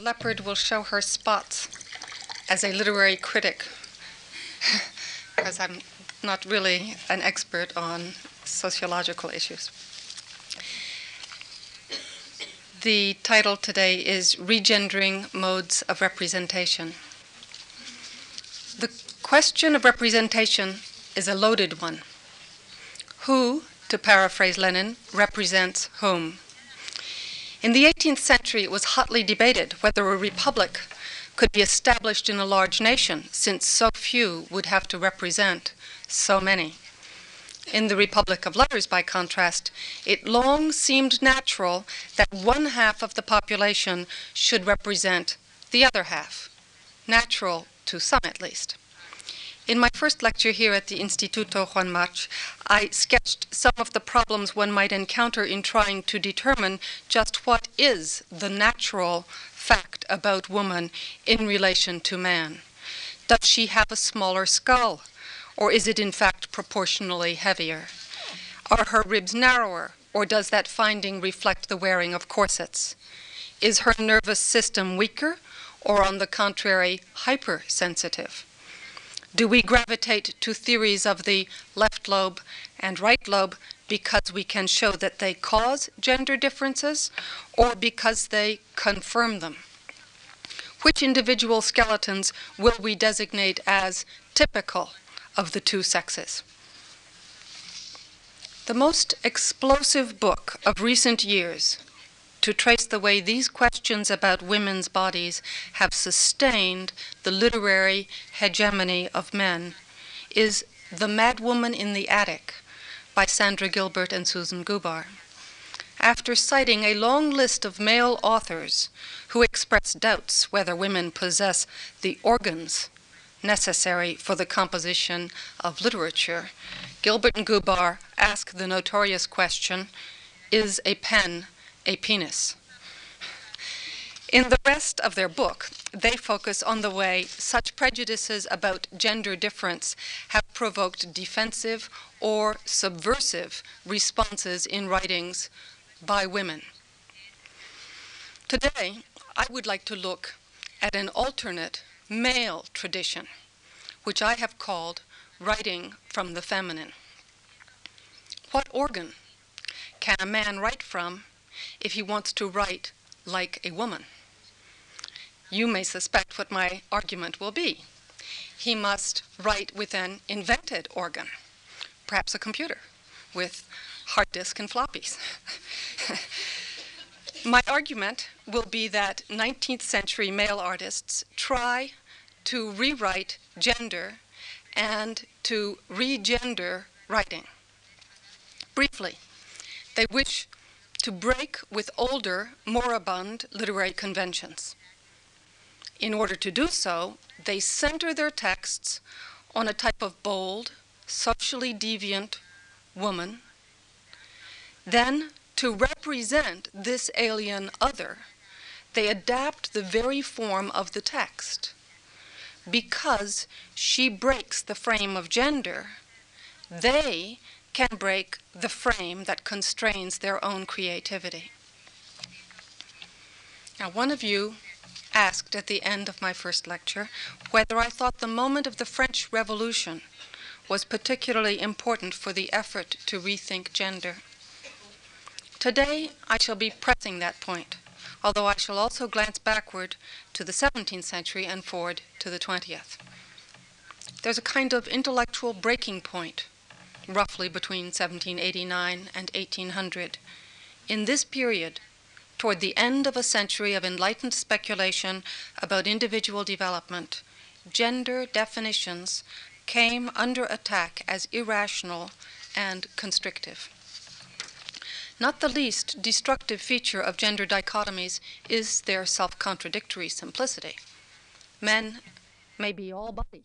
leopard will show her spots as a literary critic, because I'm not really an expert on sociological issues. The title today is Regendering Modes of Representation. The question of representation is a loaded one. Who, to paraphrase Lenin, represents whom? In the 18th century, it was hotly debated whether a republic could be established in a large nation, since so few would have to represent so many. In the Republic of Letters, by contrast, it long seemed natural that one half of the population should represent the other half. Natural to some, at least. In my first lecture here at the Instituto Juan March, I sketched some of the problems one might encounter in trying to determine just what is the natural fact about woman in relation to man. Does she have a smaller skull? Or is it in fact proportionally heavier? Are her ribs narrower? Or does that finding reflect the wearing of corsets? Is her nervous system weaker? Or on the contrary, hypersensitive? Do we gravitate to theories of the left lobe and right lobe because we can show that they cause gender differences or because they confirm them? Which individual skeletons will we designate as typical of the two sexes? The most explosive book of recent years to trace the way these questions about women's bodies have sustained the literary hegemony of men is The Madwoman in the Attic by Sandra Gilbert and Susan Gubar. After citing a long list of male authors who express doubts whether women possess the organs necessary for the composition of literature, Gilbert and Gubar ask the notorious question Is a pen a penis. In the rest of their book, they focus on the way such prejudices about gender difference have provoked defensive or subversive responses in writings by women. Today, I would like to look at an alternate male tradition, which I have called writing from the feminine. What organ can a man write from if he wants to write like a woman. You may suspect what my argument will be. He must write with an invented organ, perhaps a computer with hard disk and floppies. my argument will be that 19th century male artists try to rewrite gender and to regender writing. Briefly, they wish to break with older, moribund literary conventions. In order to do so, they center their texts on a type of bold, socially deviant woman. Then, to represent this alien other, they adapt the very form of the text. Because she breaks the frame of gender, they can break the frame that constrains their own creativity. Now, one of you asked at the end of my first lecture whether I thought the moment of the French Revolution was particularly important for the effort to rethink gender. Today, I shall be pressing that point, although I shall also glance backward to the 17th century and forward to the 20th. There's a kind of intellectual breaking point roughly between 1789 and 1800. In this period, toward the end of a century of enlightened speculation about individual development, gender definitions came under attack as irrational and constrictive. Not the least destructive feature of gender dichotomies is their self contradictory simplicity. Men may be all body,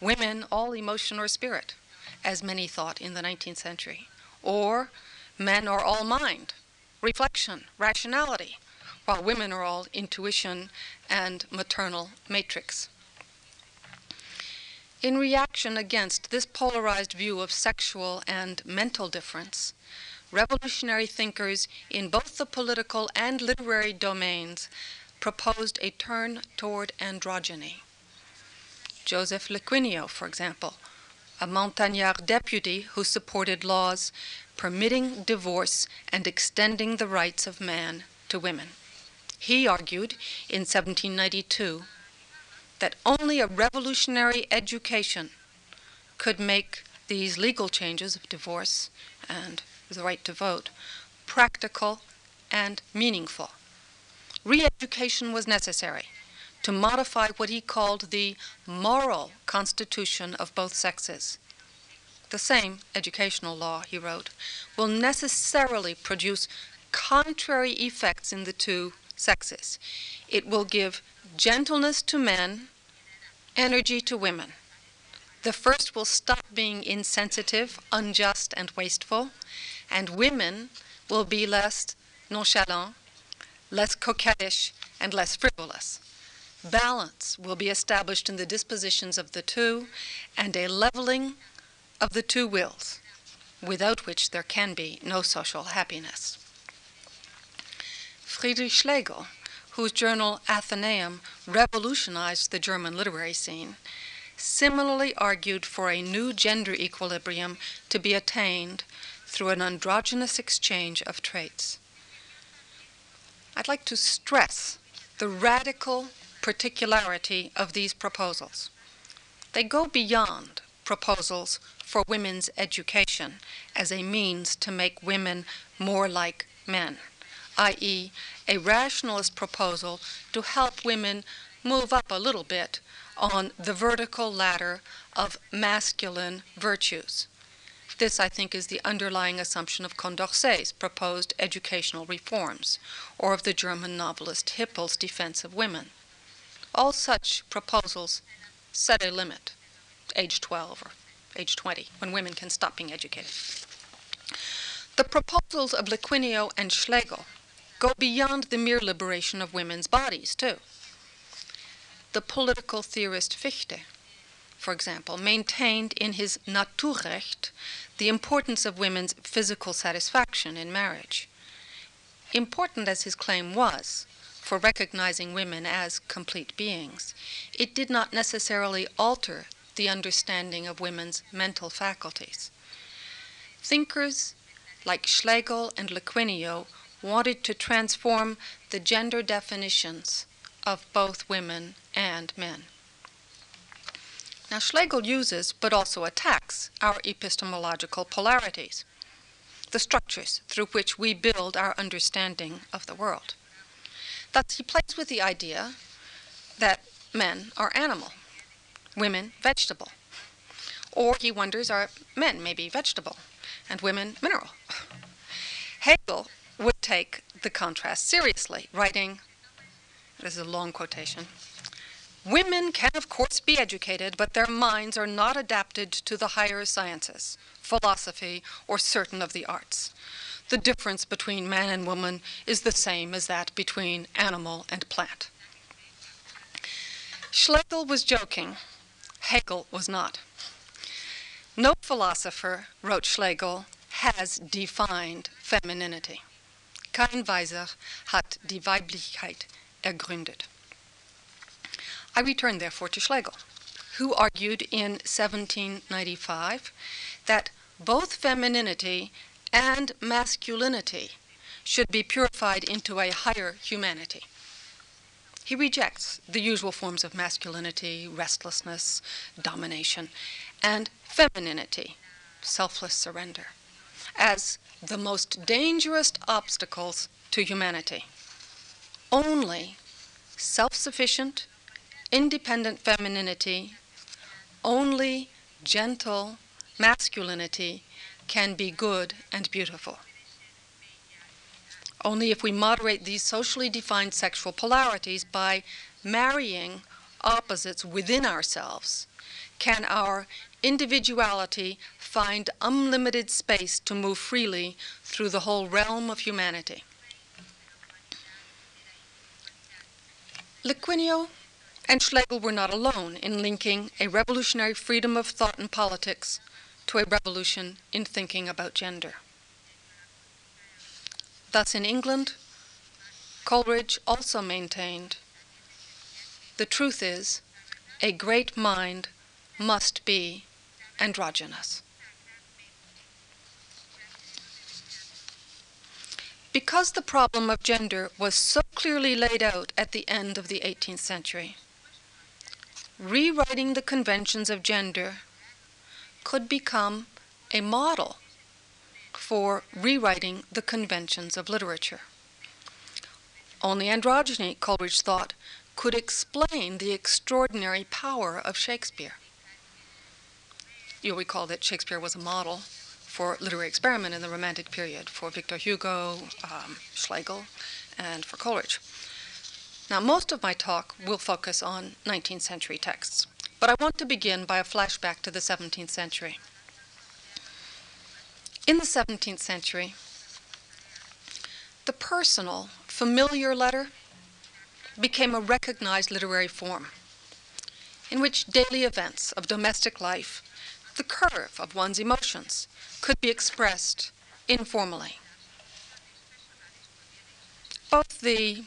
women all emotion or spirit as many thought in the 19th century. Or men are all mind, reflection, rationality, while women are all intuition and maternal matrix. In reaction against this polarized view of sexual and mental difference, revolutionary thinkers in both the political and literary domains proposed a turn toward androgyny. Joseph Lequinio, for example, a Montagnard deputy who supported laws permitting divorce and extending the rights of man to women. He argued in 1792 that only a revolutionary education could make these legal changes of divorce and the right to vote practical and meaningful. Re education was necessary to modify what he called the moral constitution of both sexes. The same educational law, he wrote, will necessarily produce contrary effects in the two sexes. It will give gentleness to men, energy to women. The first will stop being insensitive, unjust, and wasteful, and women will be less nonchalant, less coquettish, and less frivolous. Balance will be established in the dispositions of the two, and a leveling of the two wills, without which there can be no social happiness. Friedrich Schlegel, whose journal Athenaeum revolutionized the German literary scene, similarly argued for a new gender equilibrium to be attained through an androgynous exchange of traits. I'd like to stress the radical particularity of these proposals. They go beyond proposals for women's education as a means to make women more like men i.e., a rationalist proposal to help women move up a little bit on the vertical ladder of masculine virtues. This, I think, is the underlying assumption of Condorcet's proposed educational reforms, or of the German novelist Hippel's defense of women. All such proposals set a limit, age 12 or age 20, when women can stop being educated. The proposals of Lequinio and Schlegel go beyond the mere liberation of women's bodies, too. The political theorist Fichte, for example, maintained in his Naturrecht the importance of women's physical satisfaction in marriage. Important as his claim was for recognizing women as complete beings, it did not necessarily alter the understanding of women's mental faculties. Thinkers like Schlegel and Lequinio wanted to transform the gender definitions of both women and men. Now, Schlegel uses, but also attacks, our epistemological polarities, the structures through which we build our understanding of the world. Thus, he plays with the idea that men are animal, women vegetable. Or he wonders are men maybe vegetable and women mineral. Hegel would take the contrast seriously, writing, this is a long quotation. Women can, of course, be educated, but their minds are not adapted to the higher sciences, philosophy, or certain of the arts. The difference between man and woman is the same as that between animal and plant. Schlegel was joking. Hegel was not. No philosopher, wrote Schlegel, has defined femininity. Kein Weiser hat die Weiblichkeit ergründet. I return therefore to Schlegel, who argued in 1795 that both femininity and masculinity should be purified into a higher humanity. He rejects the usual forms of masculinity, restlessness, domination, and femininity, selfless surrender, as the most dangerous obstacles to humanity. Only self sufficient, independent femininity, only gentle masculinity can be good and beautiful. Only if we moderate these socially defined sexual polarities by marrying opposites within ourselves can our individuality find unlimited space to move freely through the whole realm of humanity. Lequinio and Schlegel were not alone in linking a revolutionary freedom of thought and politics to a revolution in thinking about gender. Thus, in England, Coleridge also maintained the truth is, a great mind must be androgynous. Because the problem of gender was so clearly laid out at the end of the 18th century, rewriting the conventions of gender could become a model for rewriting the conventions of literature. Only androgyny, Coleridge thought, could explain the extraordinary power of Shakespeare. You'll recall that Shakespeare was a model for literary experiment in the Romantic period for Victor Hugo, um, Schlegel, and for Coleridge. Now, most of my talk will focus on 19th century texts, but I want to begin by a flashback to the 17th century. In the 17th century, the personal, familiar letter became a recognized literary form in which daily events of domestic life, the curve of one's emotions, could be expressed informally. Both the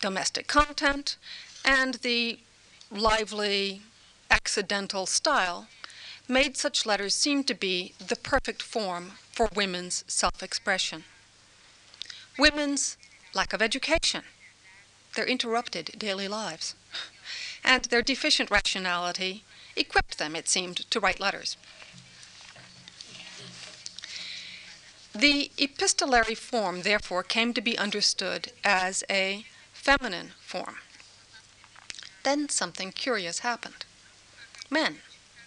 domestic content and the lively, accidental style made such letters seem to be the perfect form for women's self expression. Women's lack of education their interrupted daily lives. And their deficient rationality equipped them, it seemed, to write letters. The epistolary form, therefore, came to be understood as a feminine form. Then something curious happened. Men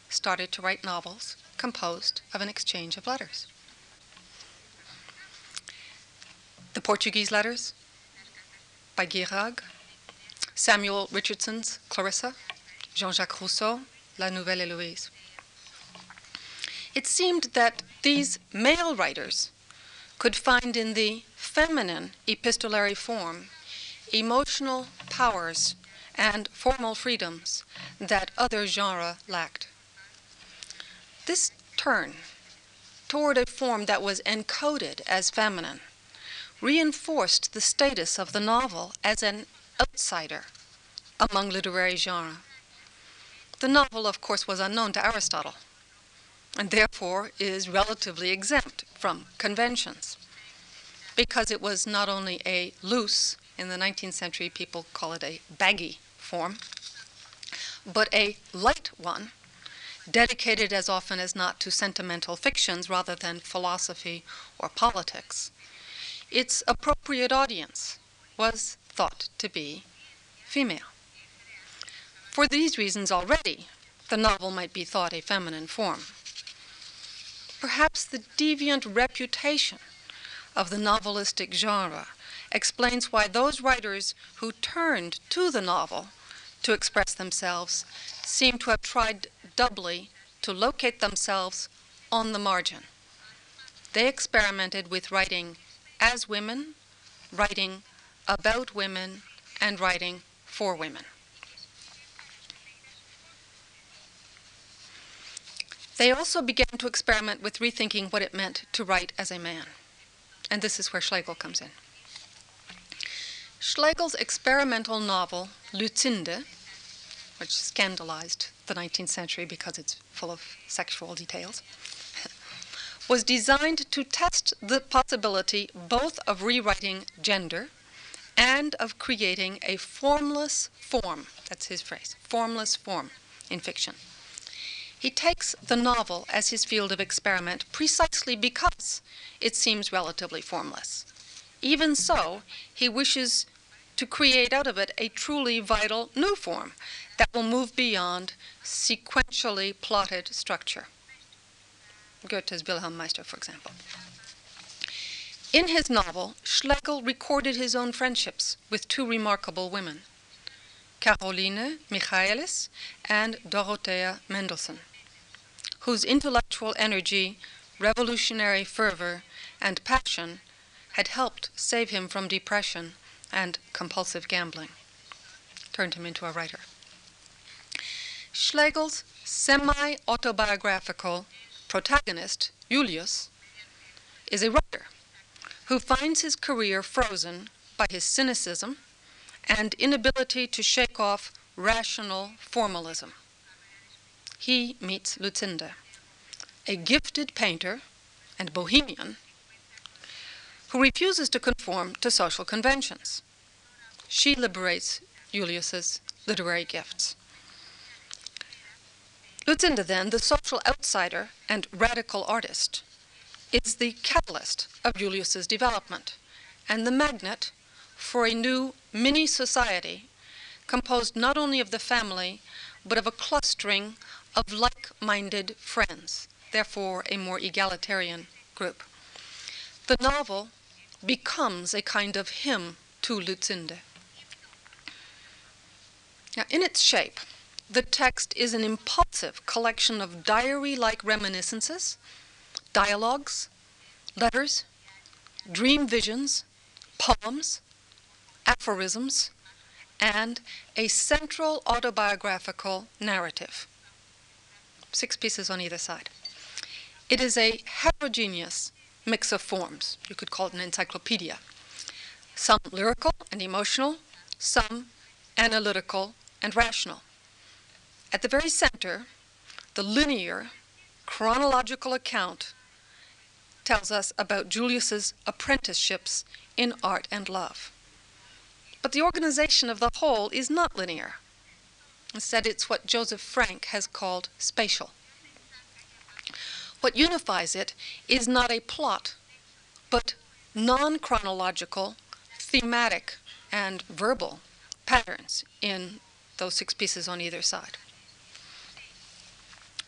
started to write novels composed of an exchange of letters. The Portuguese letters by Guilleragues, Samuel Richardson's Clarissa, Jean Jacques Rousseau, La Nouvelle Heloise. It seemed that these male writers could find in the feminine epistolary form emotional powers and formal freedoms that other genres lacked. This turn toward a form that was encoded as feminine reinforced the status of the novel as an outsider among literary genres. The novel, of course, was unknown to Aristotle and therefore is relatively exempt from conventions because it was not only a loose, in the 19th century people call it a baggy form, but a light one, dedicated as often as not to sentimental fictions rather than philosophy or politics its appropriate audience was thought to be female. For these reasons already, the novel might be thought a feminine form. Perhaps the deviant reputation of the novelistic genre explains why those writers who turned to the novel to express themselves seem to have tried doubly to locate themselves on the margin. They experimented with writing as women, writing about women, and writing for women. They also began to experiment with rethinking what it meant to write as a man. And this is where Schlegel comes in. Schlegel's experimental novel, Lucinda, which scandalized the 19th century because it's full of sexual details, was designed to test the possibility both of rewriting gender and of creating a formless form. That's his phrase formless form in fiction. He takes the novel as his field of experiment precisely because it seems relatively formless. Even so, he wishes to create out of it a truly vital new form that will move beyond sequentially plotted structure. Goethe's Wilhelm Meister, for example. In his novel, Schlegel recorded his own friendships with two remarkable women, Caroline Michaelis and Dorothea Mendelssohn, whose intellectual energy, revolutionary fervor, and passion had helped save him from depression and compulsive gambling, turned him into a writer. Schlegel's semi autobiographical protagonist, Julius, is a writer who finds his career frozen by his cynicism and inability to shake off rational formalism. He meets Lucinda, a gifted painter and bohemian who refuses to conform to social conventions. She liberates Julius's literary gifts. Lucinda, then, the social outsider and radical artist, is the catalyst of Julius's development and the magnet for a new mini society composed not only of the family but of a clustering of like minded friends, therefore, a more egalitarian group. The novel becomes a kind of hymn to Lucinda. Now, in its shape, the text is an impulsive collection of diary like reminiscences, dialogues, letters, dream visions, poems, aphorisms, and a central autobiographical narrative. Six pieces on either side. It is a heterogeneous mix of forms. You could call it an encyclopedia. Some lyrical and emotional, some analytical and rational. At the very center, the linear, chronological account tells us about Julius's apprenticeships in art and love. But the organization of the whole is not linear. Instead, it's what Joseph Frank has called spatial. What unifies it is not a plot, but non chronological, thematic, and verbal patterns in those six pieces on either side.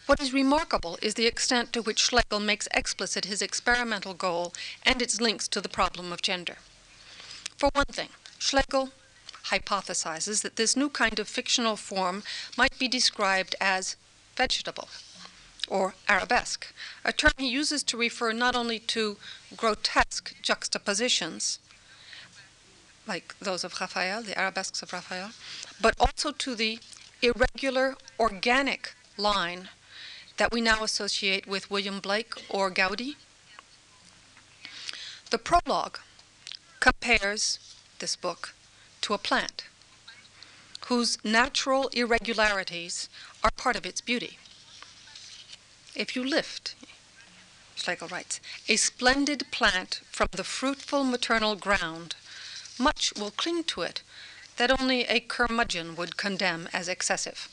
What is remarkable is the extent to which Schlegel makes explicit his experimental goal and its links to the problem of gender. For one thing, Schlegel hypothesizes that this new kind of fictional form might be described as vegetable or arabesque, a term he uses to refer not only to grotesque juxtapositions, like those of Raphael, the arabesques of Raphael, but also to the irregular organic line that we now associate with William Blake or Gaudi. The prologue compares this book to a plant whose natural irregularities are part of its beauty. If you lift, Schlegel writes, a splendid plant from the fruitful maternal ground, much will cling to it that only a curmudgeon would condemn as excessive.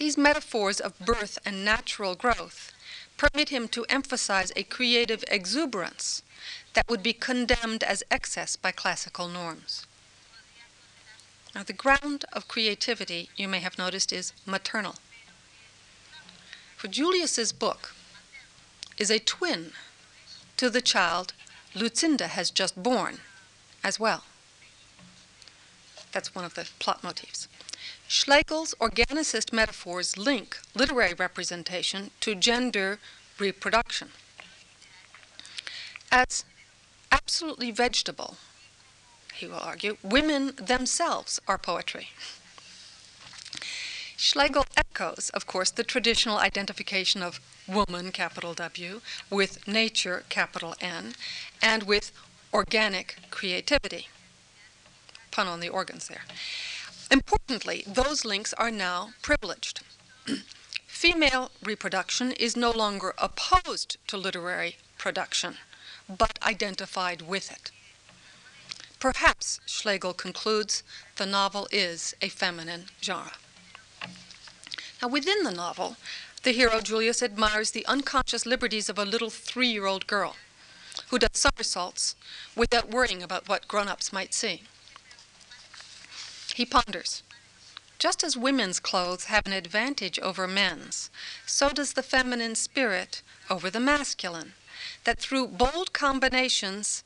These metaphors of birth and natural growth permit him to emphasize a creative exuberance that would be condemned as excess by classical norms. Now, the ground of creativity, you may have noticed, is maternal. For Julius's book is a twin to the child Lucinda has just born as well. That's one of the plot motifs. Schlegel's organicist metaphors link literary representation to gender reproduction. As absolutely vegetable, he will argue, women themselves are poetry. Schlegel echoes, of course, the traditional identification of woman, capital W, with nature, capital N, and with organic creativity. Pun on the organs there. Importantly, those links are now privileged. Female reproduction is no longer opposed to literary production, but identified with it. Perhaps, Schlegel concludes, the novel is a feminine genre. Now, within the novel, the hero Julius admires the unconscious liberties of a little three year old girl who does somersaults without worrying about what grown ups might see. He ponders. Just as women's clothes have an advantage over men's, so does the feminine spirit over the masculine. That through bold combinations,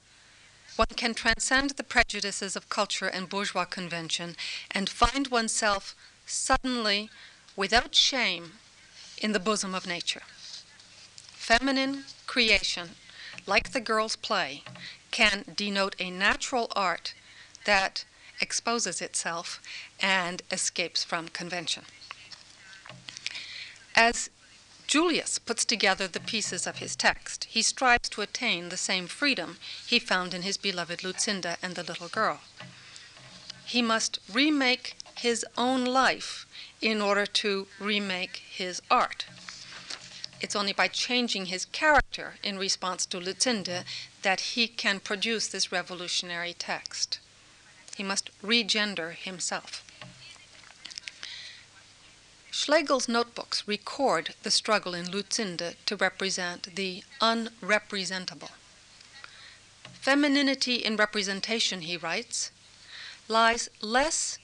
one can transcend the prejudices of culture and bourgeois convention and find oneself suddenly, without shame, in the bosom of nature. Feminine creation, like the girl's play, can denote a natural art that exposes itself and escapes from convention. As Julius puts together the pieces of his text. He strives to attain the same freedom he found in his beloved Lucinda and the little girl. He must remake his own life in order to remake his art. It's only by changing his character in response to Lucinda that he can produce this revolutionary text. He must regender himself. Schlegel's notebooks record the struggle in Lucinda to represent the unrepresentable. Femininity in representation, he writes, lies less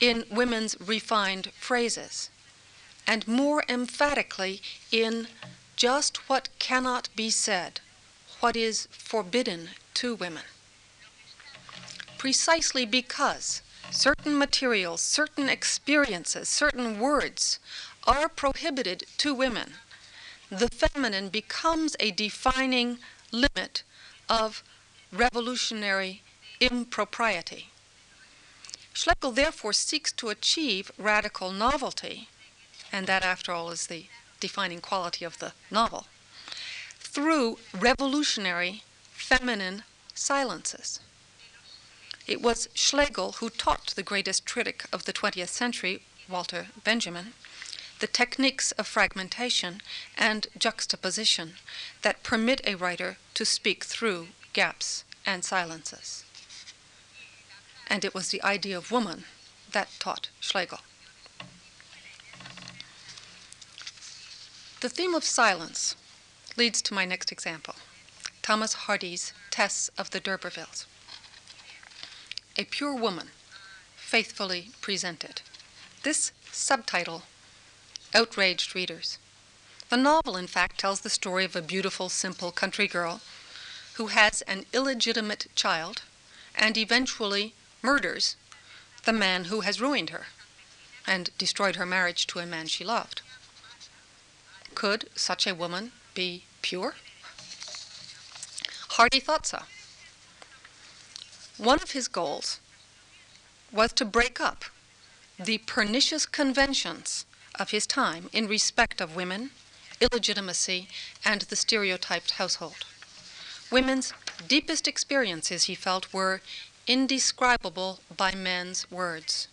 in women's refined phrases and more emphatically in just what cannot be said, what is forbidden to women. Precisely because certain materials, certain experiences, certain words are prohibited to women, the feminine becomes a defining limit of revolutionary impropriety. Schlegel therefore seeks to achieve radical novelty, and that, after all, is the defining quality of the novel, through revolutionary feminine silences. It was Schlegel who taught the greatest critic of the 20th century, Walter Benjamin, the techniques of fragmentation and juxtaposition that permit a writer to speak through gaps and silences and it was the idea of woman that taught Schlegel. The theme of silence leads to my next example Thomas Hardy's Tess of the D'Urbervilles. A pure woman, faithfully presented. This subtitle outraged readers. The novel, in fact, tells the story of a beautiful, simple country girl who has an illegitimate child and eventually murders the man who has ruined her and destroyed her marriage to a man she loved. Could such a woman be pure? Hardy thought so. One of his goals was to break up the pernicious conventions of his time in respect of women, illegitimacy, and the stereotyped household. Women's deepest experiences, he felt, were indescribable by men's words.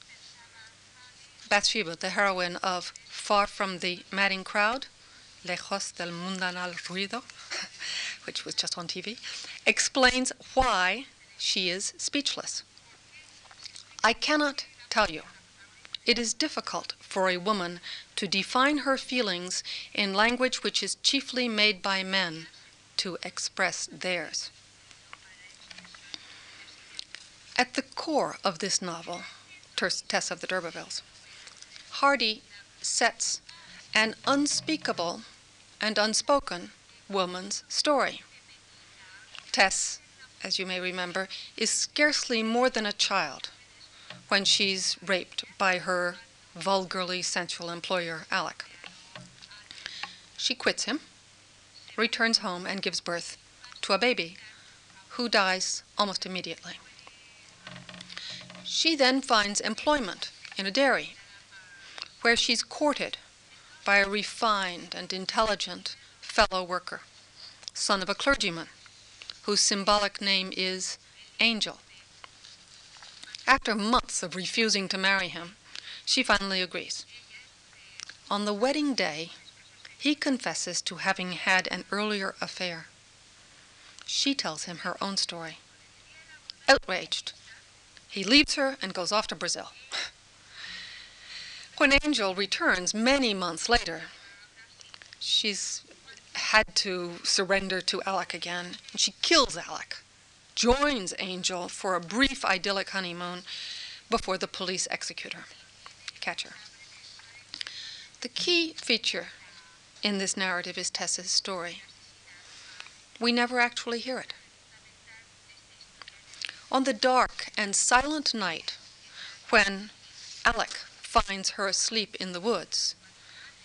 Bathsheba, the heroine of Far from the Madding Crowd, Lejos del Mundanal Ruido, which was just on TV, explains why she is speechless. I cannot tell you. It is difficult for a woman to define her feelings in language which is chiefly made by men to express theirs. At the core of this novel, Tess of the D'Urbervilles, Hardy sets an unspeakable and unspoken woman's story. Tess, as you may remember, is scarcely more than a child when she's raped by her vulgarly sensual employer, Alec. She quits him, returns home, and gives birth to a baby who dies almost immediately. She then finds employment in a dairy, where she's courted by a refined and intelligent fellow worker, son of a clergyman, whose symbolic name is Angel. After months of refusing to marry him, she finally agrees. On the wedding day, he confesses to having had an earlier affair. She tells him her own story. Outraged, he leaves her and goes off to Brazil. When Angel returns many months later, she's had to surrender to Alec again, and she kills Alec, joins Angel for a brief idyllic honeymoon before the police execute her, catch her. The key feature in this narrative is Tess's story. We never actually hear it. On the dark and silent night, when Alec finds her asleep in the woods,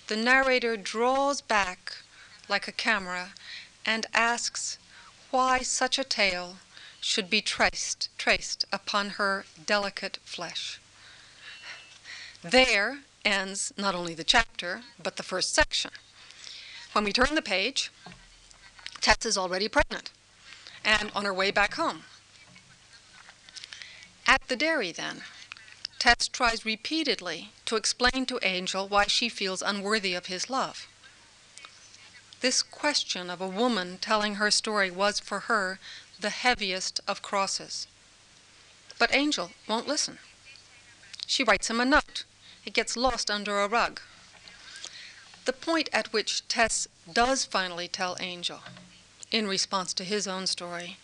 the narrator draws back like a camera and asks why such a tale should be traced, traced upon her delicate flesh. There ends not only the chapter, but the first section. When we turn the page, Tess is already pregnant and on her way back home. At the dairy, then, Tess tries repeatedly to explain to Angel why she feels unworthy of his love. This question of a woman telling her story was for her the heaviest of crosses. But Angel won't listen. She writes him a note. It gets lost under a rug. The point at which Tess does finally tell Angel, in response to his own story,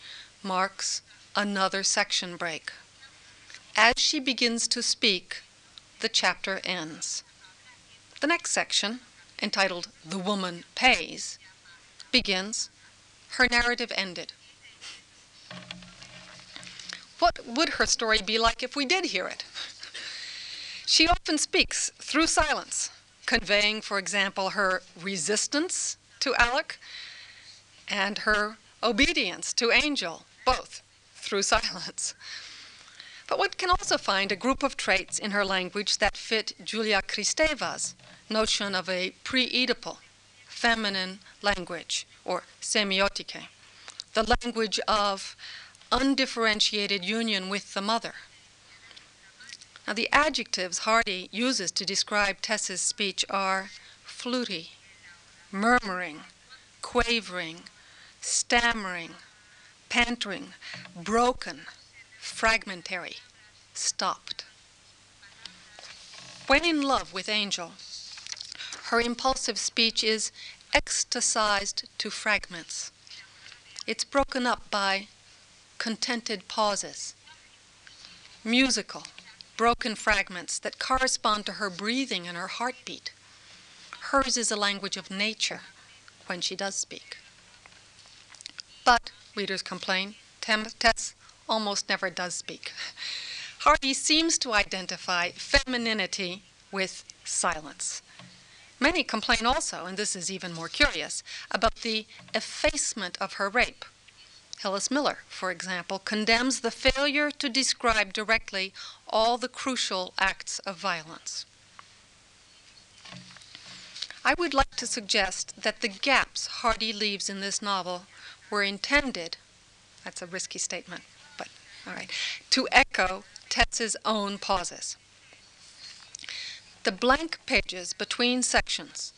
marks another section break. As she begins to speak, the chapter ends. The next section, entitled The Woman Pays, begins Her narrative ended. What would her story be like if we did hear it? She often speaks through silence, conveying, for example, her resistance to Alec and her obedience to Angel, both through silence. But one can also find a group of traits in her language that fit Julia Kristeva's notion of a pre-Oedipal, feminine language, or semiotike, the language of undifferentiated union with the mother. Now, the adjectives Hardy uses to describe Tess's speech are fluty, murmuring, quavering, stammering, pantering, broken, fragmentary, stopped. When in love with Angel, her impulsive speech is ecstasized to fragments. It's broken up by contented pauses, musical, broken fragments that correspond to her breathing and her heartbeat. Hers is a language of nature when she does speak. But, readers complain, Tess almost never does speak. Hardy seems to identify femininity with silence. Many complain also, and this is even more curious, about the effacement of her rape. Hillis Miller, for example, condemns the failure to describe directly all the crucial acts of violence. I would like to suggest that the gaps Hardy leaves in this novel were intended, that's a risky statement, all right, to echo Tess's own pauses. The blank pages between sections,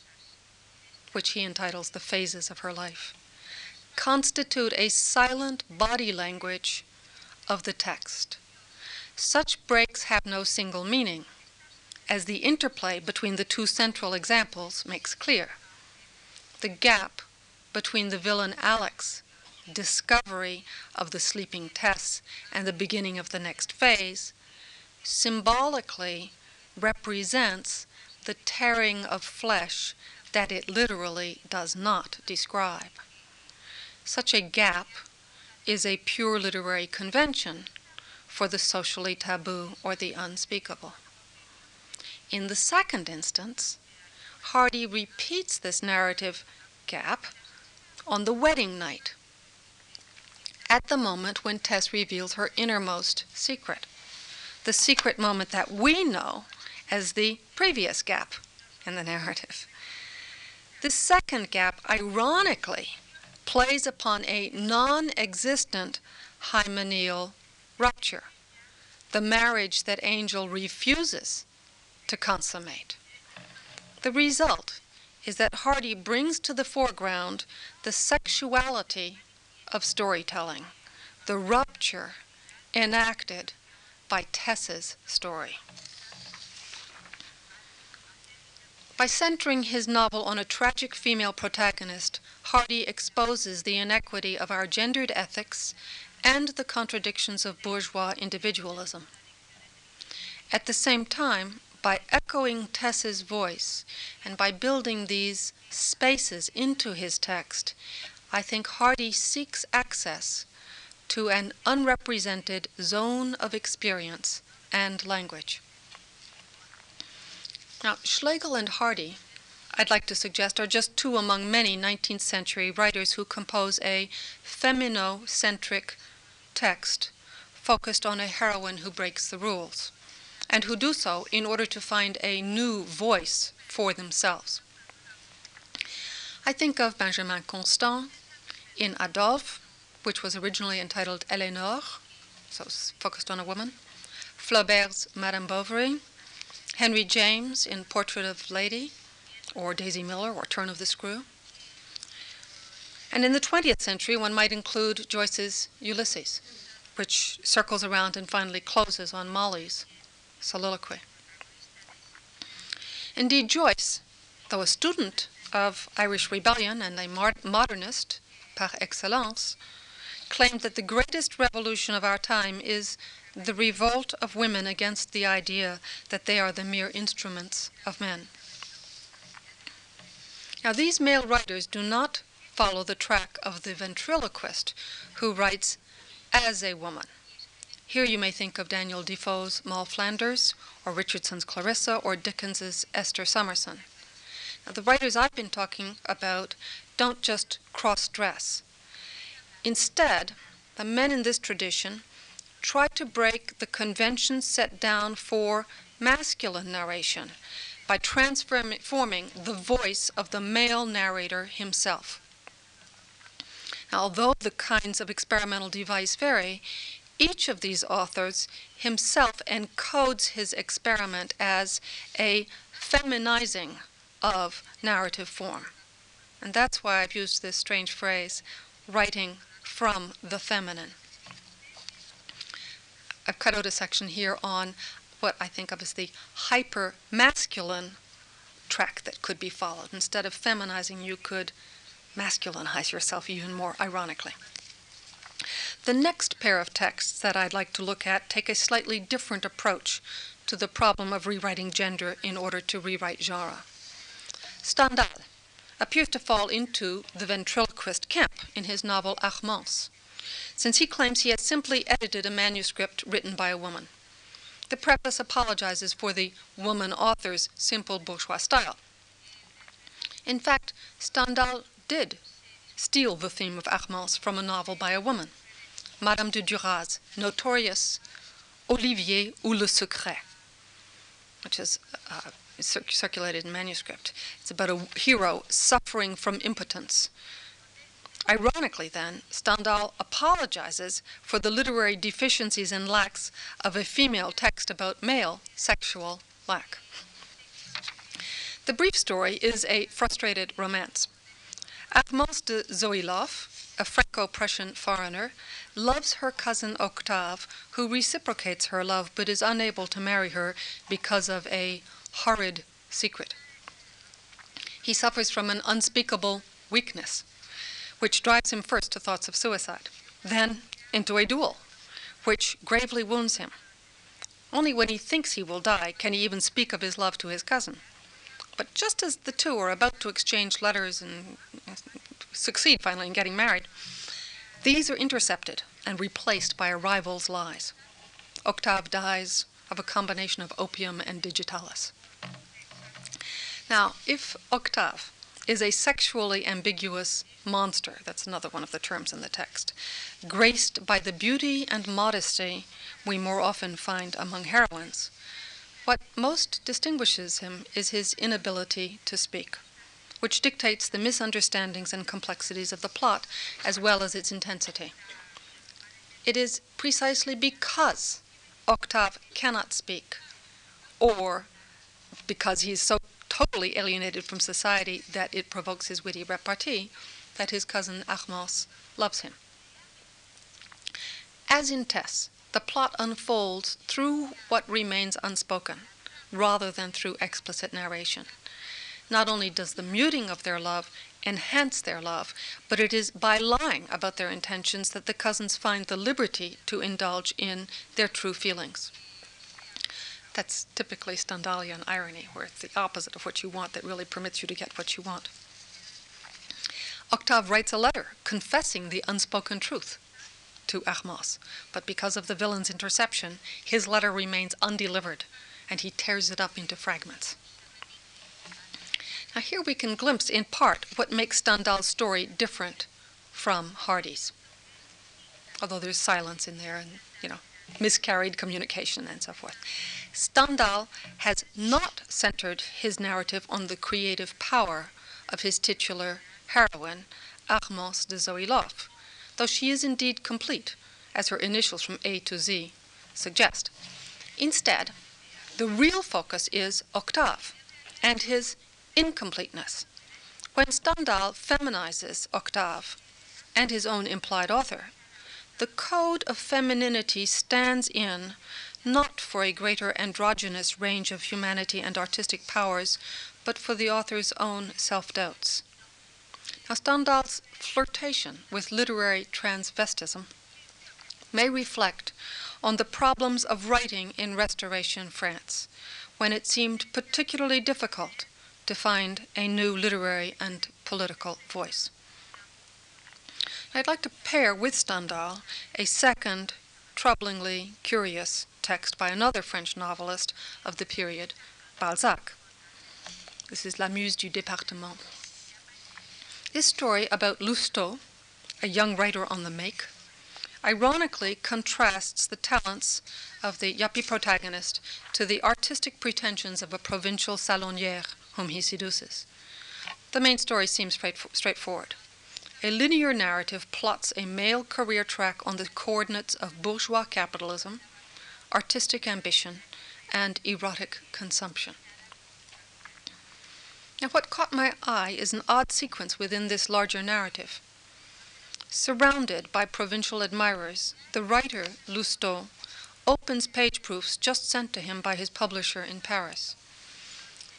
which he entitles the phases of her life, constitute a silent body language of the text. Such breaks have no single meaning, as the interplay between the two central examples makes clear. The gap between the villain Alec's discovery of the sleeping Tess and the beginning of the next phase, symbolically represents the tearing of flesh that it literally does not describe. Such a gap is a pure literary convention for the socially taboo or the unspeakable. In the second instance, Hardy repeats this narrative gap on the wedding night at the moment when Tess reveals her innermost secret, the secret moment that we know as the previous gap in the narrative. The second gap, ironically, plays upon a non existent hymeneal rupture, the marriage that Angel refuses to consummate. The result is that Hardy brings to the foreground the sexuality of storytelling, the rupture enacted by Tess's story. By centering his novel on a tragic female protagonist, Hardy exposes the inequity of our gendered ethics and the contradictions of bourgeois individualism. At the same time, by echoing Tess's voice and by building these spaces into his text, I think Hardy seeks access to an unrepresented zone of experience and language. Now, Schlegel and Hardy, I'd like to suggest, are just two among many 19th century writers who compose a feminocentric text focused on a heroine who breaks the rules, and who do so in order to find a new voice for themselves. I think of Benjamin Constant in Adolphe, which was originally entitled Eleanore, so focused on a woman, Flaubert's Madame Bovary, Henry James in Portrait of Lady, or Daisy Miller, or Turn of the Screw. And in the 20th century, one might include Joyce's Ulysses, which circles around and finally closes on Molly's soliloquy. Indeed, Joyce, though a student of Irish rebellion and a modernist par excellence, claimed that the greatest revolution of our time is the revolt of women against the idea that they are the mere instruments of men. Now, these male writers do not follow the track of the ventriloquist who writes as a woman. Here you may think of Daniel Defoe's Moll Flanders, or Richardson's Clarissa, or Dickens's Esther Summerson. Now, the writers I've been talking about don't just cross dress. Instead, the men in this tradition try to break the conventions set down for masculine narration by transforming the voice of the male narrator himself. Now, although the kinds of experimental device vary, each of these authors himself encodes his experiment as a feminizing of narrative form. And that's why I've used this strange phrase, writing from the feminine. I've cut out a section here on what I think of as the hyper masculine track that could be followed. Instead of feminizing, you could masculinize yourself even more ironically. The next pair of texts that I'd like to look at take a slightly different approach to the problem of rewriting gender in order to rewrite genre. Stendhal appears to fall into the ventriloquist camp in his novel Armance, since he claims he has simply edited a manuscript written by a woman. The preface apologizes for the woman author's simple bourgeois style. In fact, Stendhal did steal the theme of Armance from a novel by a woman, Madame de Duras' notorious Olivier ou le Secret, which is uh, circulated in manuscript. It's about a hero suffering from impotence. Ironically, then, Stendhal apologizes for the literary deficiencies and lacks of a female text about male sexual lack. The brief story is a frustrated romance. Armance de Zohiloff, a Franco Prussian foreigner, loves her cousin Octave, who reciprocates her love but is unable to marry her because of a horrid secret. He suffers from an unspeakable weakness, which drives him first to thoughts of suicide, then into a duel, which gravely wounds him. Only when he thinks he will die can he even speak of his love to his cousin. But just as the two are about to exchange letters and succeed finally in getting married, these are intercepted and replaced by a rival's lies. Octave dies of a combination of opium and digitalis. Now, if Octave is a sexually ambiguous monster, that's another one of the terms in the text, graced by the beauty and modesty we more often find among heroines, what most distinguishes him is his inability to speak, which dictates the misunderstandings and complexities of the plot as well as its intensity. It is precisely because Octave cannot speak, or because he is so totally alienated from society that it provokes his witty repartee, that his cousin Armance loves him. As in Tess, the plot unfolds through what remains unspoken, rather than through explicit narration. Not only does the muting of their love enhance their love, but it is by lying about their intentions that the cousins find the liberty to indulge in their true feelings. That's typically Stendhalian irony, where it's the opposite of what you want that really permits you to get what you want. Octave writes a letter confessing the unspoken truth to Armance, but because of the villain's interception, his letter remains undelivered, and he tears it up into fragments. Now, here we can glimpse in part what makes Stendhal's story different from Hardy's, although there's silence in there and, you know, miscarried communication and so forth. Stendhal has not centered his narrative on the creative power of his titular heroine, Armance de Zohiloff, though she is indeed complete, as her initials from A to Z suggest. Instead, the real focus is Octave and his incompleteness. When Stendhal feminizes Octave and his own implied author, the code of femininity stands in not for a greater androgynous range of humanity and artistic powers, but for the author's own self doubts. Now, Stendhal's flirtation with literary transvestism may reflect on the problems of writing in Restoration France, when it seemed particularly difficult to find a new literary and political voice. I'd like to pair with Stendhal a second, troublingly curious text by another French novelist of the period, Balzac. This is La Muse du Département. This story about Lousteau, a young writer on the make, ironically contrasts the talents of the yuppie protagonist to the artistic pretensions of a provincial salonière whom he seduces. The main story seems straightforward. A linear narrative plots a male career track on the coordinates of bourgeois capitalism, artistic ambition, and erotic consumption. Now, what caught my eye is an odd sequence within this larger narrative. Surrounded by provincial admirers, the writer, Lousteau, opens page proofs just sent to him by his publisher in Paris.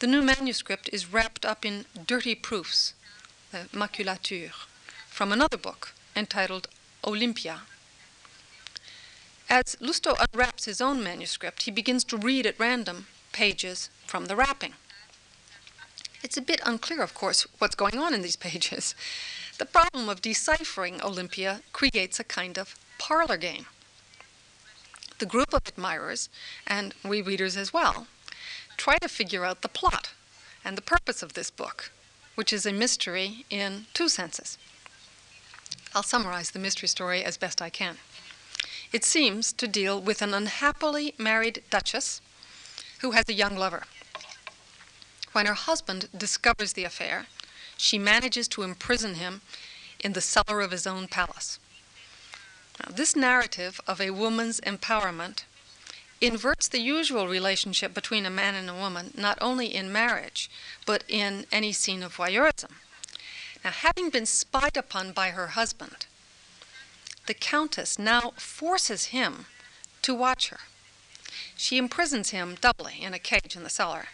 The new manuscript is wrapped up in dirty proofs, the maculature, from another book entitled Olympia. As Lousteau unwraps his own manuscript, he begins to read at random pages from the wrapping. It's a bit unclear, of course, what's going on in these pages. The problem of deciphering Olympia creates a kind of parlor game. The group of admirers, and we readers as well, try to figure out the plot and the purpose of this book, which is a mystery in two senses. I'll summarize the mystery story as best I can. It seems to deal with an unhappily married duchess who has a young lover. When her husband discovers the affair, she manages to imprison him in the cellar of his own palace. Now, this narrative of a woman's empowerment inverts the usual relationship between a man and a woman, not only in marriage, but in any scene of voyeurism. Now, having been spied upon by her husband, the Countess now forces him to watch her. She imprisons him doubly in a cage in the cellar,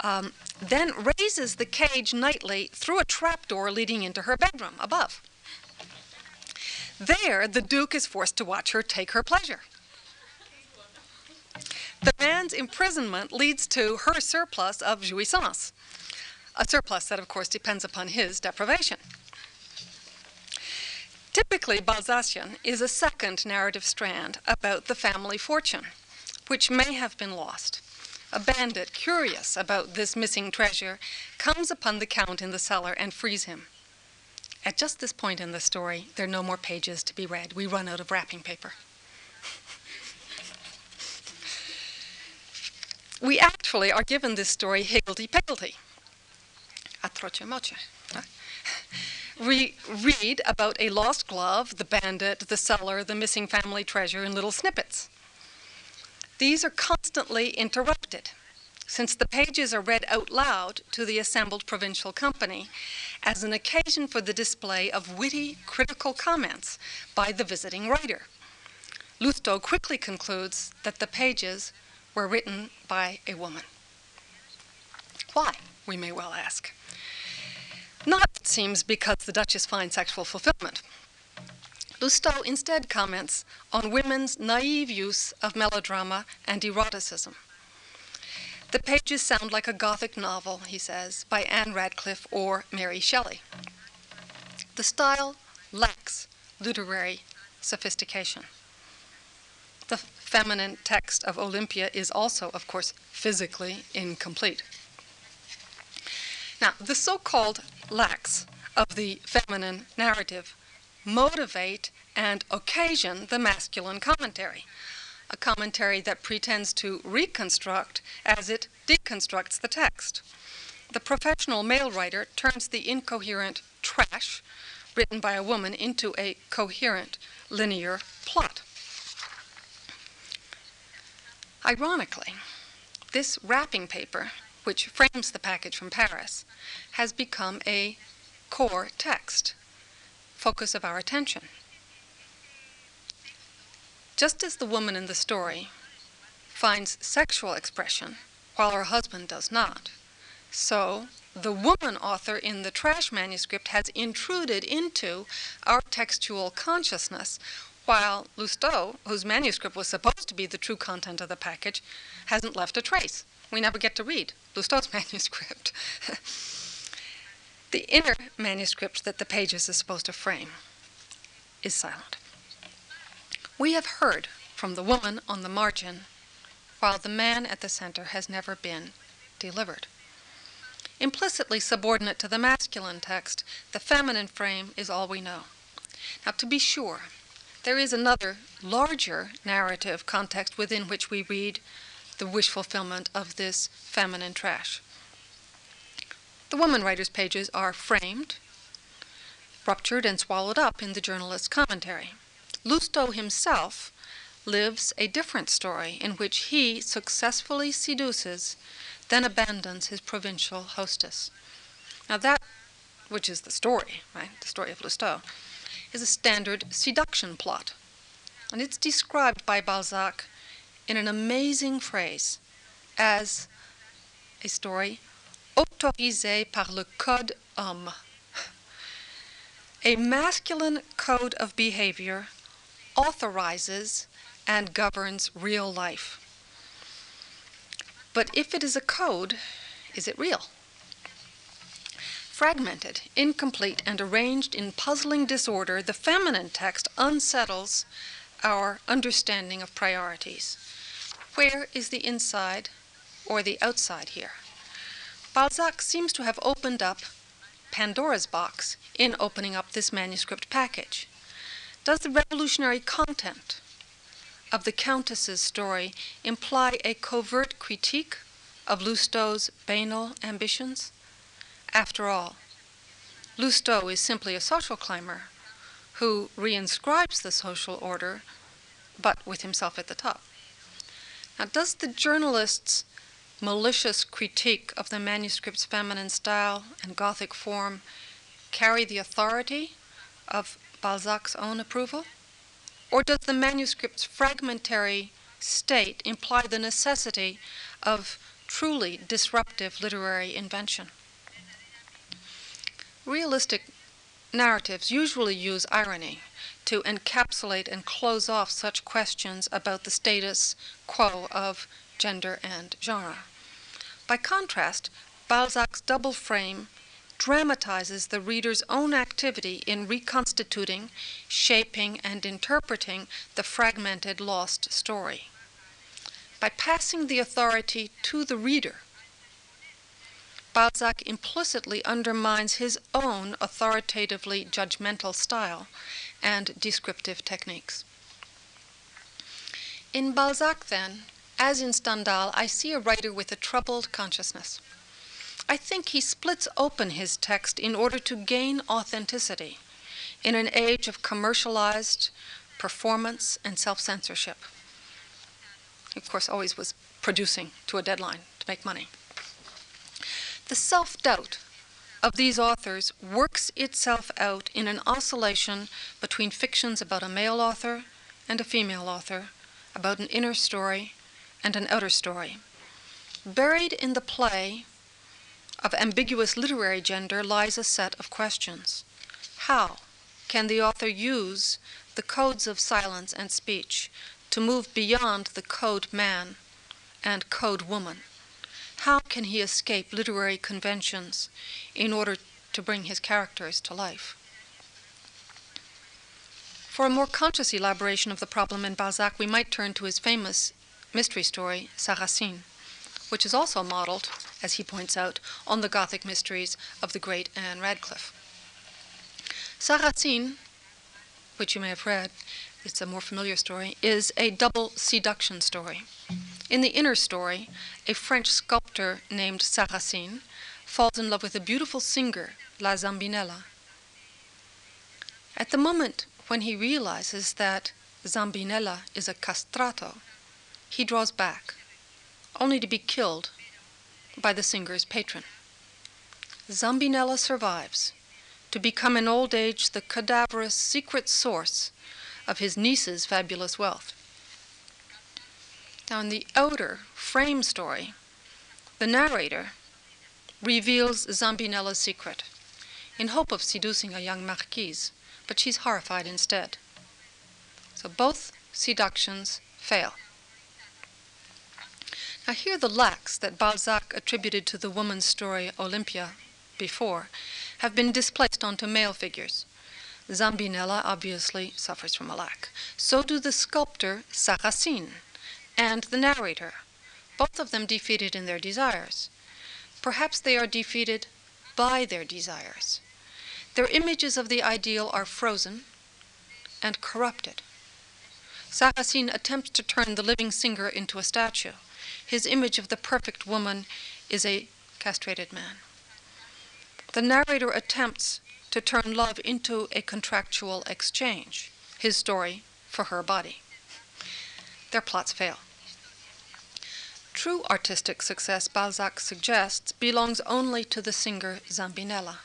um, then raises the cage nightly through a trapdoor leading into her bedroom above. There, the Duke is forced to watch her take her pleasure. The man's imprisonment leads to her surplus of jouissance a surplus that, of course, depends upon his deprivation. Typically, Balzacian is a second narrative strand about the family fortune, which may have been lost. A bandit, curious about this missing treasure, comes upon the Count in the cellar and frees him. At just this point in the story, there are no more pages to be read. We run out of wrapping paper. we actually are given this story higgledy-piggledy atroce moche. We read about a lost glove, the bandit, the cellar, the missing family treasure in little snippets. These are constantly interrupted, since the pages are read out loud to the assembled provincial company as an occasion for the display of witty, critical comments by the visiting writer. Lousteau quickly concludes that the pages were written by a woman. Why, we may well ask. Not, it seems, because the Duchess finds sexual fulfillment. Lousteau instead comments on women's naive use of melodrama and eroticism. The pages sound like a Gothic novel, he says, by Ann Radcliffe or Mary Shelley. The style lacks literary sophistication. The feminine text of Olympia is also, of course, physically incomplete. Now, the so called lacks of the feminine narrative motivate and occasion the masculine commentary, a commentary that pretends to reconstruct as it deconstructs the text. The professional male writer turns the incoherent trash written by a woman into a coherent, linear plot. Ironically, this wrapping paper, which frames the package from Paris, has become a core text, focus of our attention. Just as the woman in the story finds sexual expression while her husband does not, so the woman author in the trash manuscript has intruded into our textual consciousness, while Lousteau, whose manuscript was supposed to be the true content of the package, hasn't left a trace. We never get to read Lousteau's manuscript. the inner manuscript that the pages is supposed to frame is silent. We have heard from the woman on the margin, while the man at the center has never been delivered. Implicitly subordinate to the masculine text, the feminine frame is all we know. Now, to be sure, there is another larger narrative context within which we read the wish fulfillment of this feminine trash. The woman writer's pages are framed, ruptured, and swallowed up in the journalist's commentary. Lousteau himself lives a different story in which he successfully seduces, then abandons his provincial hostess. Now, that, which is the story, right, the story of Lousteau, is a standard seduction plot. And it's described by Balzac in an amazing phrase as a story autorisé par le code homme. A masculine code of behavior authorizes and governs real life. But if it is a code, is it real? Fragmented, incomplete, and arranged in puzzling disorder, the feminine text unsettles our understanding of priorities. Where is the inside or the outside here? Balzac seems to have opened up Pandora's box in opening up this manuscript package. Does the revolutionary content of the Countess's story imply a covert critique of Lousteau's banal ambitions? After all, Lousteau is simply a social climber who reinscribes the social order, but with himself at the top. Now, does the journalist's malicious critique of the manuscript's feminine style and Gothic form carry the authority of Balzac's own approval? Or does the manuscript's fragmentary state imply the necessity of truly disruptive literary invention? Realistic narratives usually use irony to encapsulate and close off such questions about the status quo of gender and genre. By contrast, Balzac's double frame dramatizes the reader's own activity in reconstituting, shaping, and interpreting the fragmented, lost story. By passing the authority to the reader, Balzac implicitly undermines his own authoritatively judgmental style and descriptive techniques. In Balzac, then, as in Stendhal, I see a writer with a troubled consciousness. I think he splits open his text in order to gain authenticity in an age of commercialized performance and self censorship. Of course, always was producing to a deadline to make money. The self doubt of these authors works itself out in an oscillation between fictions about a male author and a female author, about an inner story and an outer story. Buried in the play of ambiguous literary gender lies a set of questions. How can the author use the codes of silence and speech to move beyond the code man and code woman? How can he escape literary conventions in order to bring his characters to life? For a more conscious elaboration of the problem in Balzac, we might turn to his famous mystery story, Sarrasine which is also modeled, as he points out, on the Gothic mysteries of the great Ann Radcliffe. Sarrasine, which you may have read, it's a more familiar story, is a double seduction story. In the inner story, a French sculptor named Sarrasine falls in love with a beautiful singer, La Zambinella, At the moment when he realizes that Zambinella is a castrato, he draws back, only to be killed by the singer's patron. Zambinella survives to become in old age the cadaverous secret source of his niece's fabulous wealth. In the outer frame story, the narrator reveals Zambinella's secret in hope of seducing a young marquise, but she's horrified instead. So both seductions fail. Now, here the lacks that Balzac attributed to the woman's story Olympia before have been displaced onto male figures. Zambinella obviously suffers from a lack. So do the sculptor Sarrasine and the narrator, both of them defeated in their desires. Perhaps they are defeated by their desires. Their images of the ideal are frozen and corrupted. Sarrasine attempts to turn the living singer into a statue. His image of the perfect woman is a castrated man. The narrator attempts to turn love into a contractual exchange, his story for her body. Their plots fail. True artistic success, Balzac suggests, belongs only to the singer Zambinella.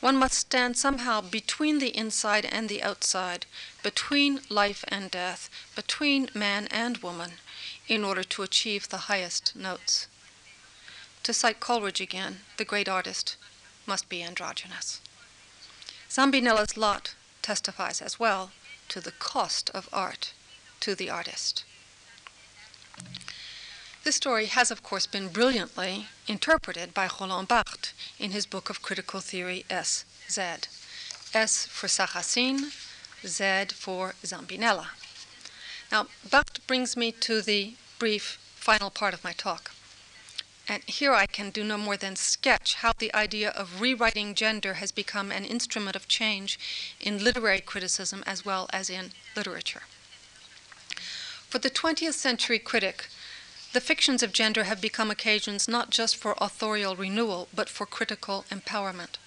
One must stand somehow between the inside and the outside, between life and death, between man and woman, in order to achieve the highest notes. To cite Coleridge again, the great artist must be androgynous. Zambinella's lot testifies as well to the cost of art to the artist. This story has, of course, been brilliantly interpreted by Roland Barthes in his book of critical theory S. Z. S for Sarrasine, Z for Zambinella. Now, Barthes brings me to the brief final part of my talk. And here I can do no more than sketch how the idea of rewriting gender has become an instrument of change in literary criticism as well as in literature. For the 20th century critic, the fictions of gender have become occasions not just for authorial renewal, but for critical empowerment.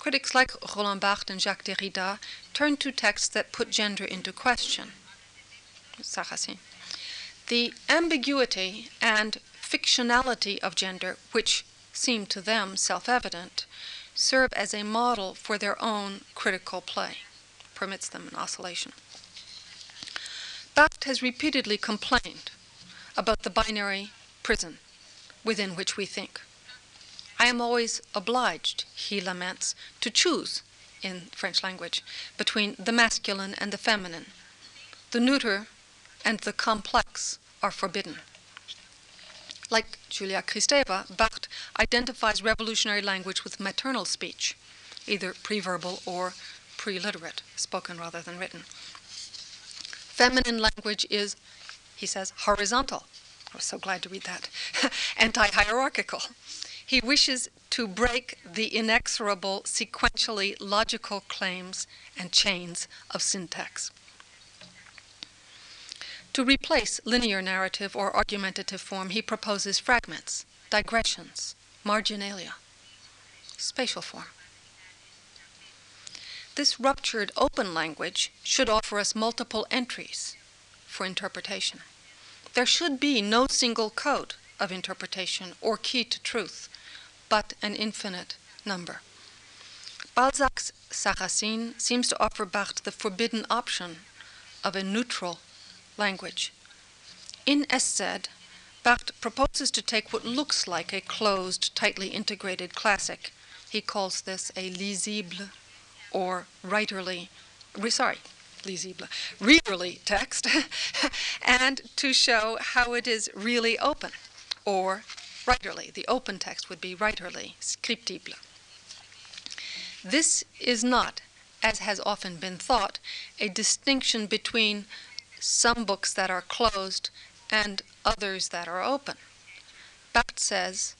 Critics like Roland Barthes and Jacques Derrida turn to texts that put gender into question. The ambiguity and fictionality of gender, which seem to them self evident, serve as a model for their own critical play, permits them an oscillation. Barthes has repeatedly complained about the binary prison within which we think. I am always obliged, he laments, to choose, in French language, between the masculine and the feminine. The neuter and the complex are forbidden. Like Julia Kristeva, Barthes identifies revolutionary language with maternal speech, either preverbal or preliterate, spoken rather than written. Feminine language is he says, horizontal. I was so glad to read that. Anti hierarchical. He wishes to break the inexorable, sequentially logical claims and chains of syntax. To replace linear narrative or argumentative form, he proposes fragments, digressions, marginalia, spatial form. This ruptured open language should offer us multiple entries for interpretation. There should be no single code of interpretation or key to truth, but an infinite number. Balzac's Sarrasine seems to offer Barthes the forbidden option of a neutral language. In SZ, Barthes proposes to take what looks like a closed, tightly integrated classic. He calls this a lisible or writerly, sorry, lisible, readerly text, and to show how it is really open, or writerly. The open text would be writerly, scriptible. This is not, as has often been thought, a distinction between some books that are closed and others that are open. Barthes says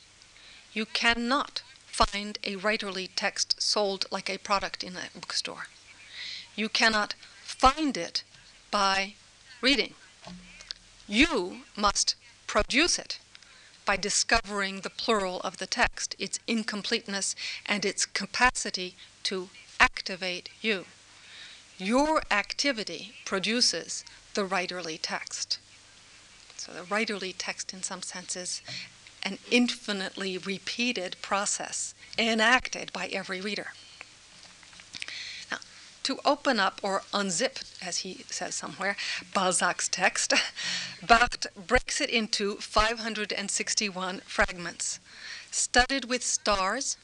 you cannot find a writerly text sold like a product in a bookstore. You cannot find it by reading. You must produce it by discovering the plural of the text, its incompleteness, and its capacity to activate you. Your activity produces the writerly text. So the writerly text, in some senses, an infinitely repeated process enacted by every reader. To open up or unzip, as he says somewhere, Balzac's text, Barthes breaks it into 561 fragments, studded with stars,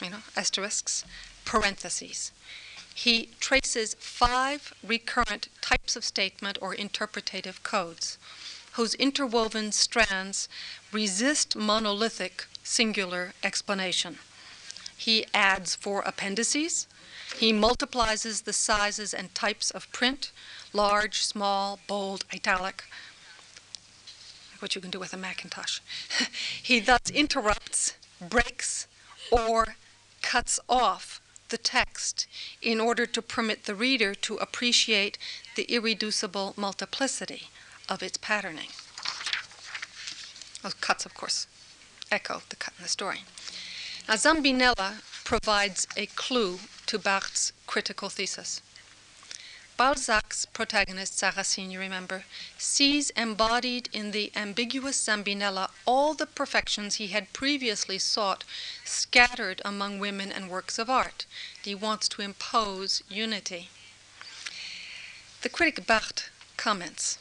you know, asterisks, parentheses. He traces five recurrent types of statement or interpretative codes whose interwoven strands resist monolithic singular explanation. He adds four appendices. He multiplies the sizes and types of print large, small, bold, italic, like what you can do with a Macintosh. he thus interrupts, breaks, or cuts off the text in order to permit the reader to appreciate the irreducible multiplicity of its patterning. Those cuts, of course, echo the cut in the story. Now, Zambinella provides a clue to Barthes' critical thesis. Balzac's protagonist, Sarrasine, you remember, sees embodied in the ambiguous Zambinella all the perfections he had previously sought scattered among women and works of art. He wants to impose unity. The critic Barthes comments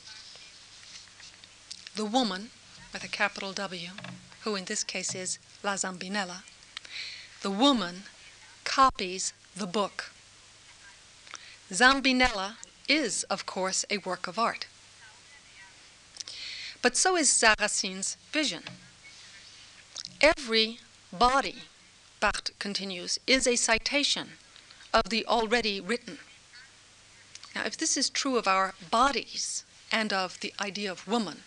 The woman, with a capital W, who in this case is La Zambinella, the woman copies the book. Zambinella is, of course, a work of art. But so is Sarrasine's vision. Every body, Barthes continues, is a citation of the already written. Now, if this is true of our bodies and of the idea of woman,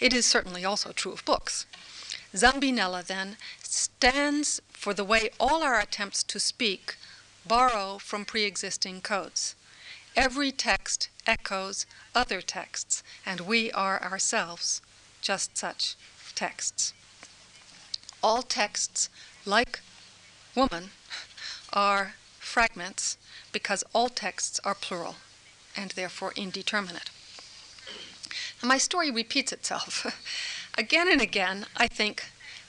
it is certainly also true of books. Zambinella, then, stands for the way all our attempts to speak borrow from pre existing codes. Every text echoes other texts, and we are ourselves just such texts. All texts, like woman, are fragments because all texts are plural and therefore indeterminate. My story repeats itself. again and again, I think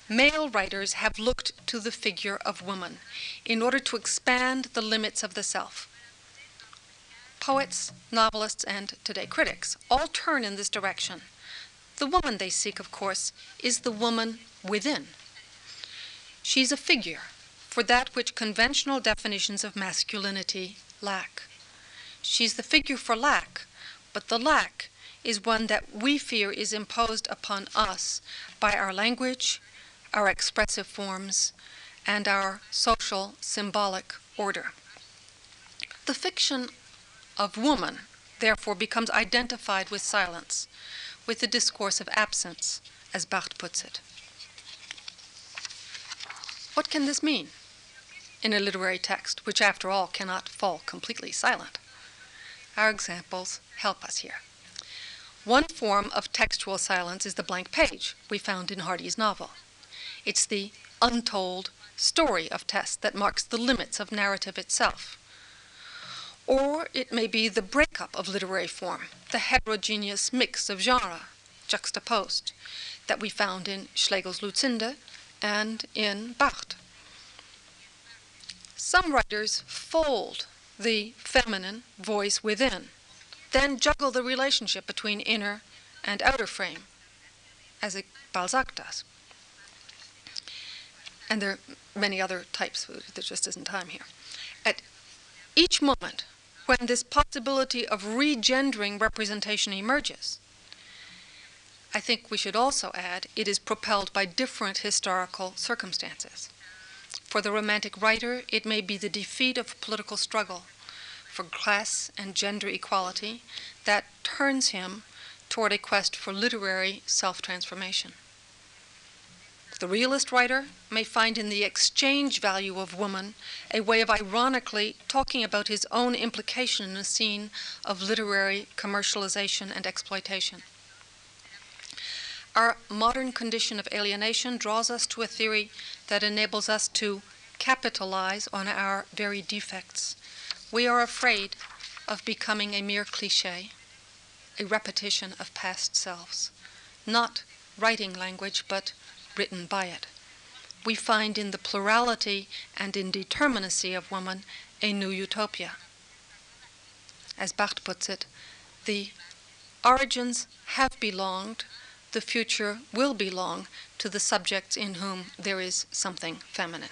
male writers have looked to the figure of woman in order to expand the limits of the self. Poets, novelists, and today critics all turn in this direction. The woman they seek, of course, is the woman within. She's a figure for that which conventional definitions of masculinity lack. She's the figure for lack, but the lack is one that we fear is imposed upon us by our language, our expressive forms, and our social symbolic order. The fiction of woman, therefore, becomes identified with silence, with the discourse of absence, as Barthes puts it. What can this mean in a literary text, which, after all, cannot fall completely silent? Our examples help us here. One form of textual silence is the blank page we found in Hardy's novel. It's the untold story of Tess that marks the limits of narrative itself. Or it may be the breakup of literary form, the heterogeneous mix of genre juxtaposed that we found in Schlegel's Lucinda and in Barthes. Some writers fold the feminine voice within, then juggle the relationship between inner and outer frame, as Balzac does. And there are many other types, there just isn't time here. At each moment, when this possibility of regendering representation emerges, I think we should also add it is propelled by different historical circumstances. For the Romantic writer, it may be the defeat of political struggle for class and gender equality that turns him toward a quest for literary self transformation. The realist writer may find in the exchange value of woman a way of ironically talking about his own implication in a scene of literary commercialization and exploitation. Our modern condition of alienation draws us to a theory that enables us to capitalize on our very defects. We are afraid of becoming a mere cliche, a repetition of past selves, not writing language, but written by it. We find in the plurality and indeterminacy of woman a new utopia. As Barthes puts it, the origins have belonged, the future will belong to the subjects in whom there is something feminine.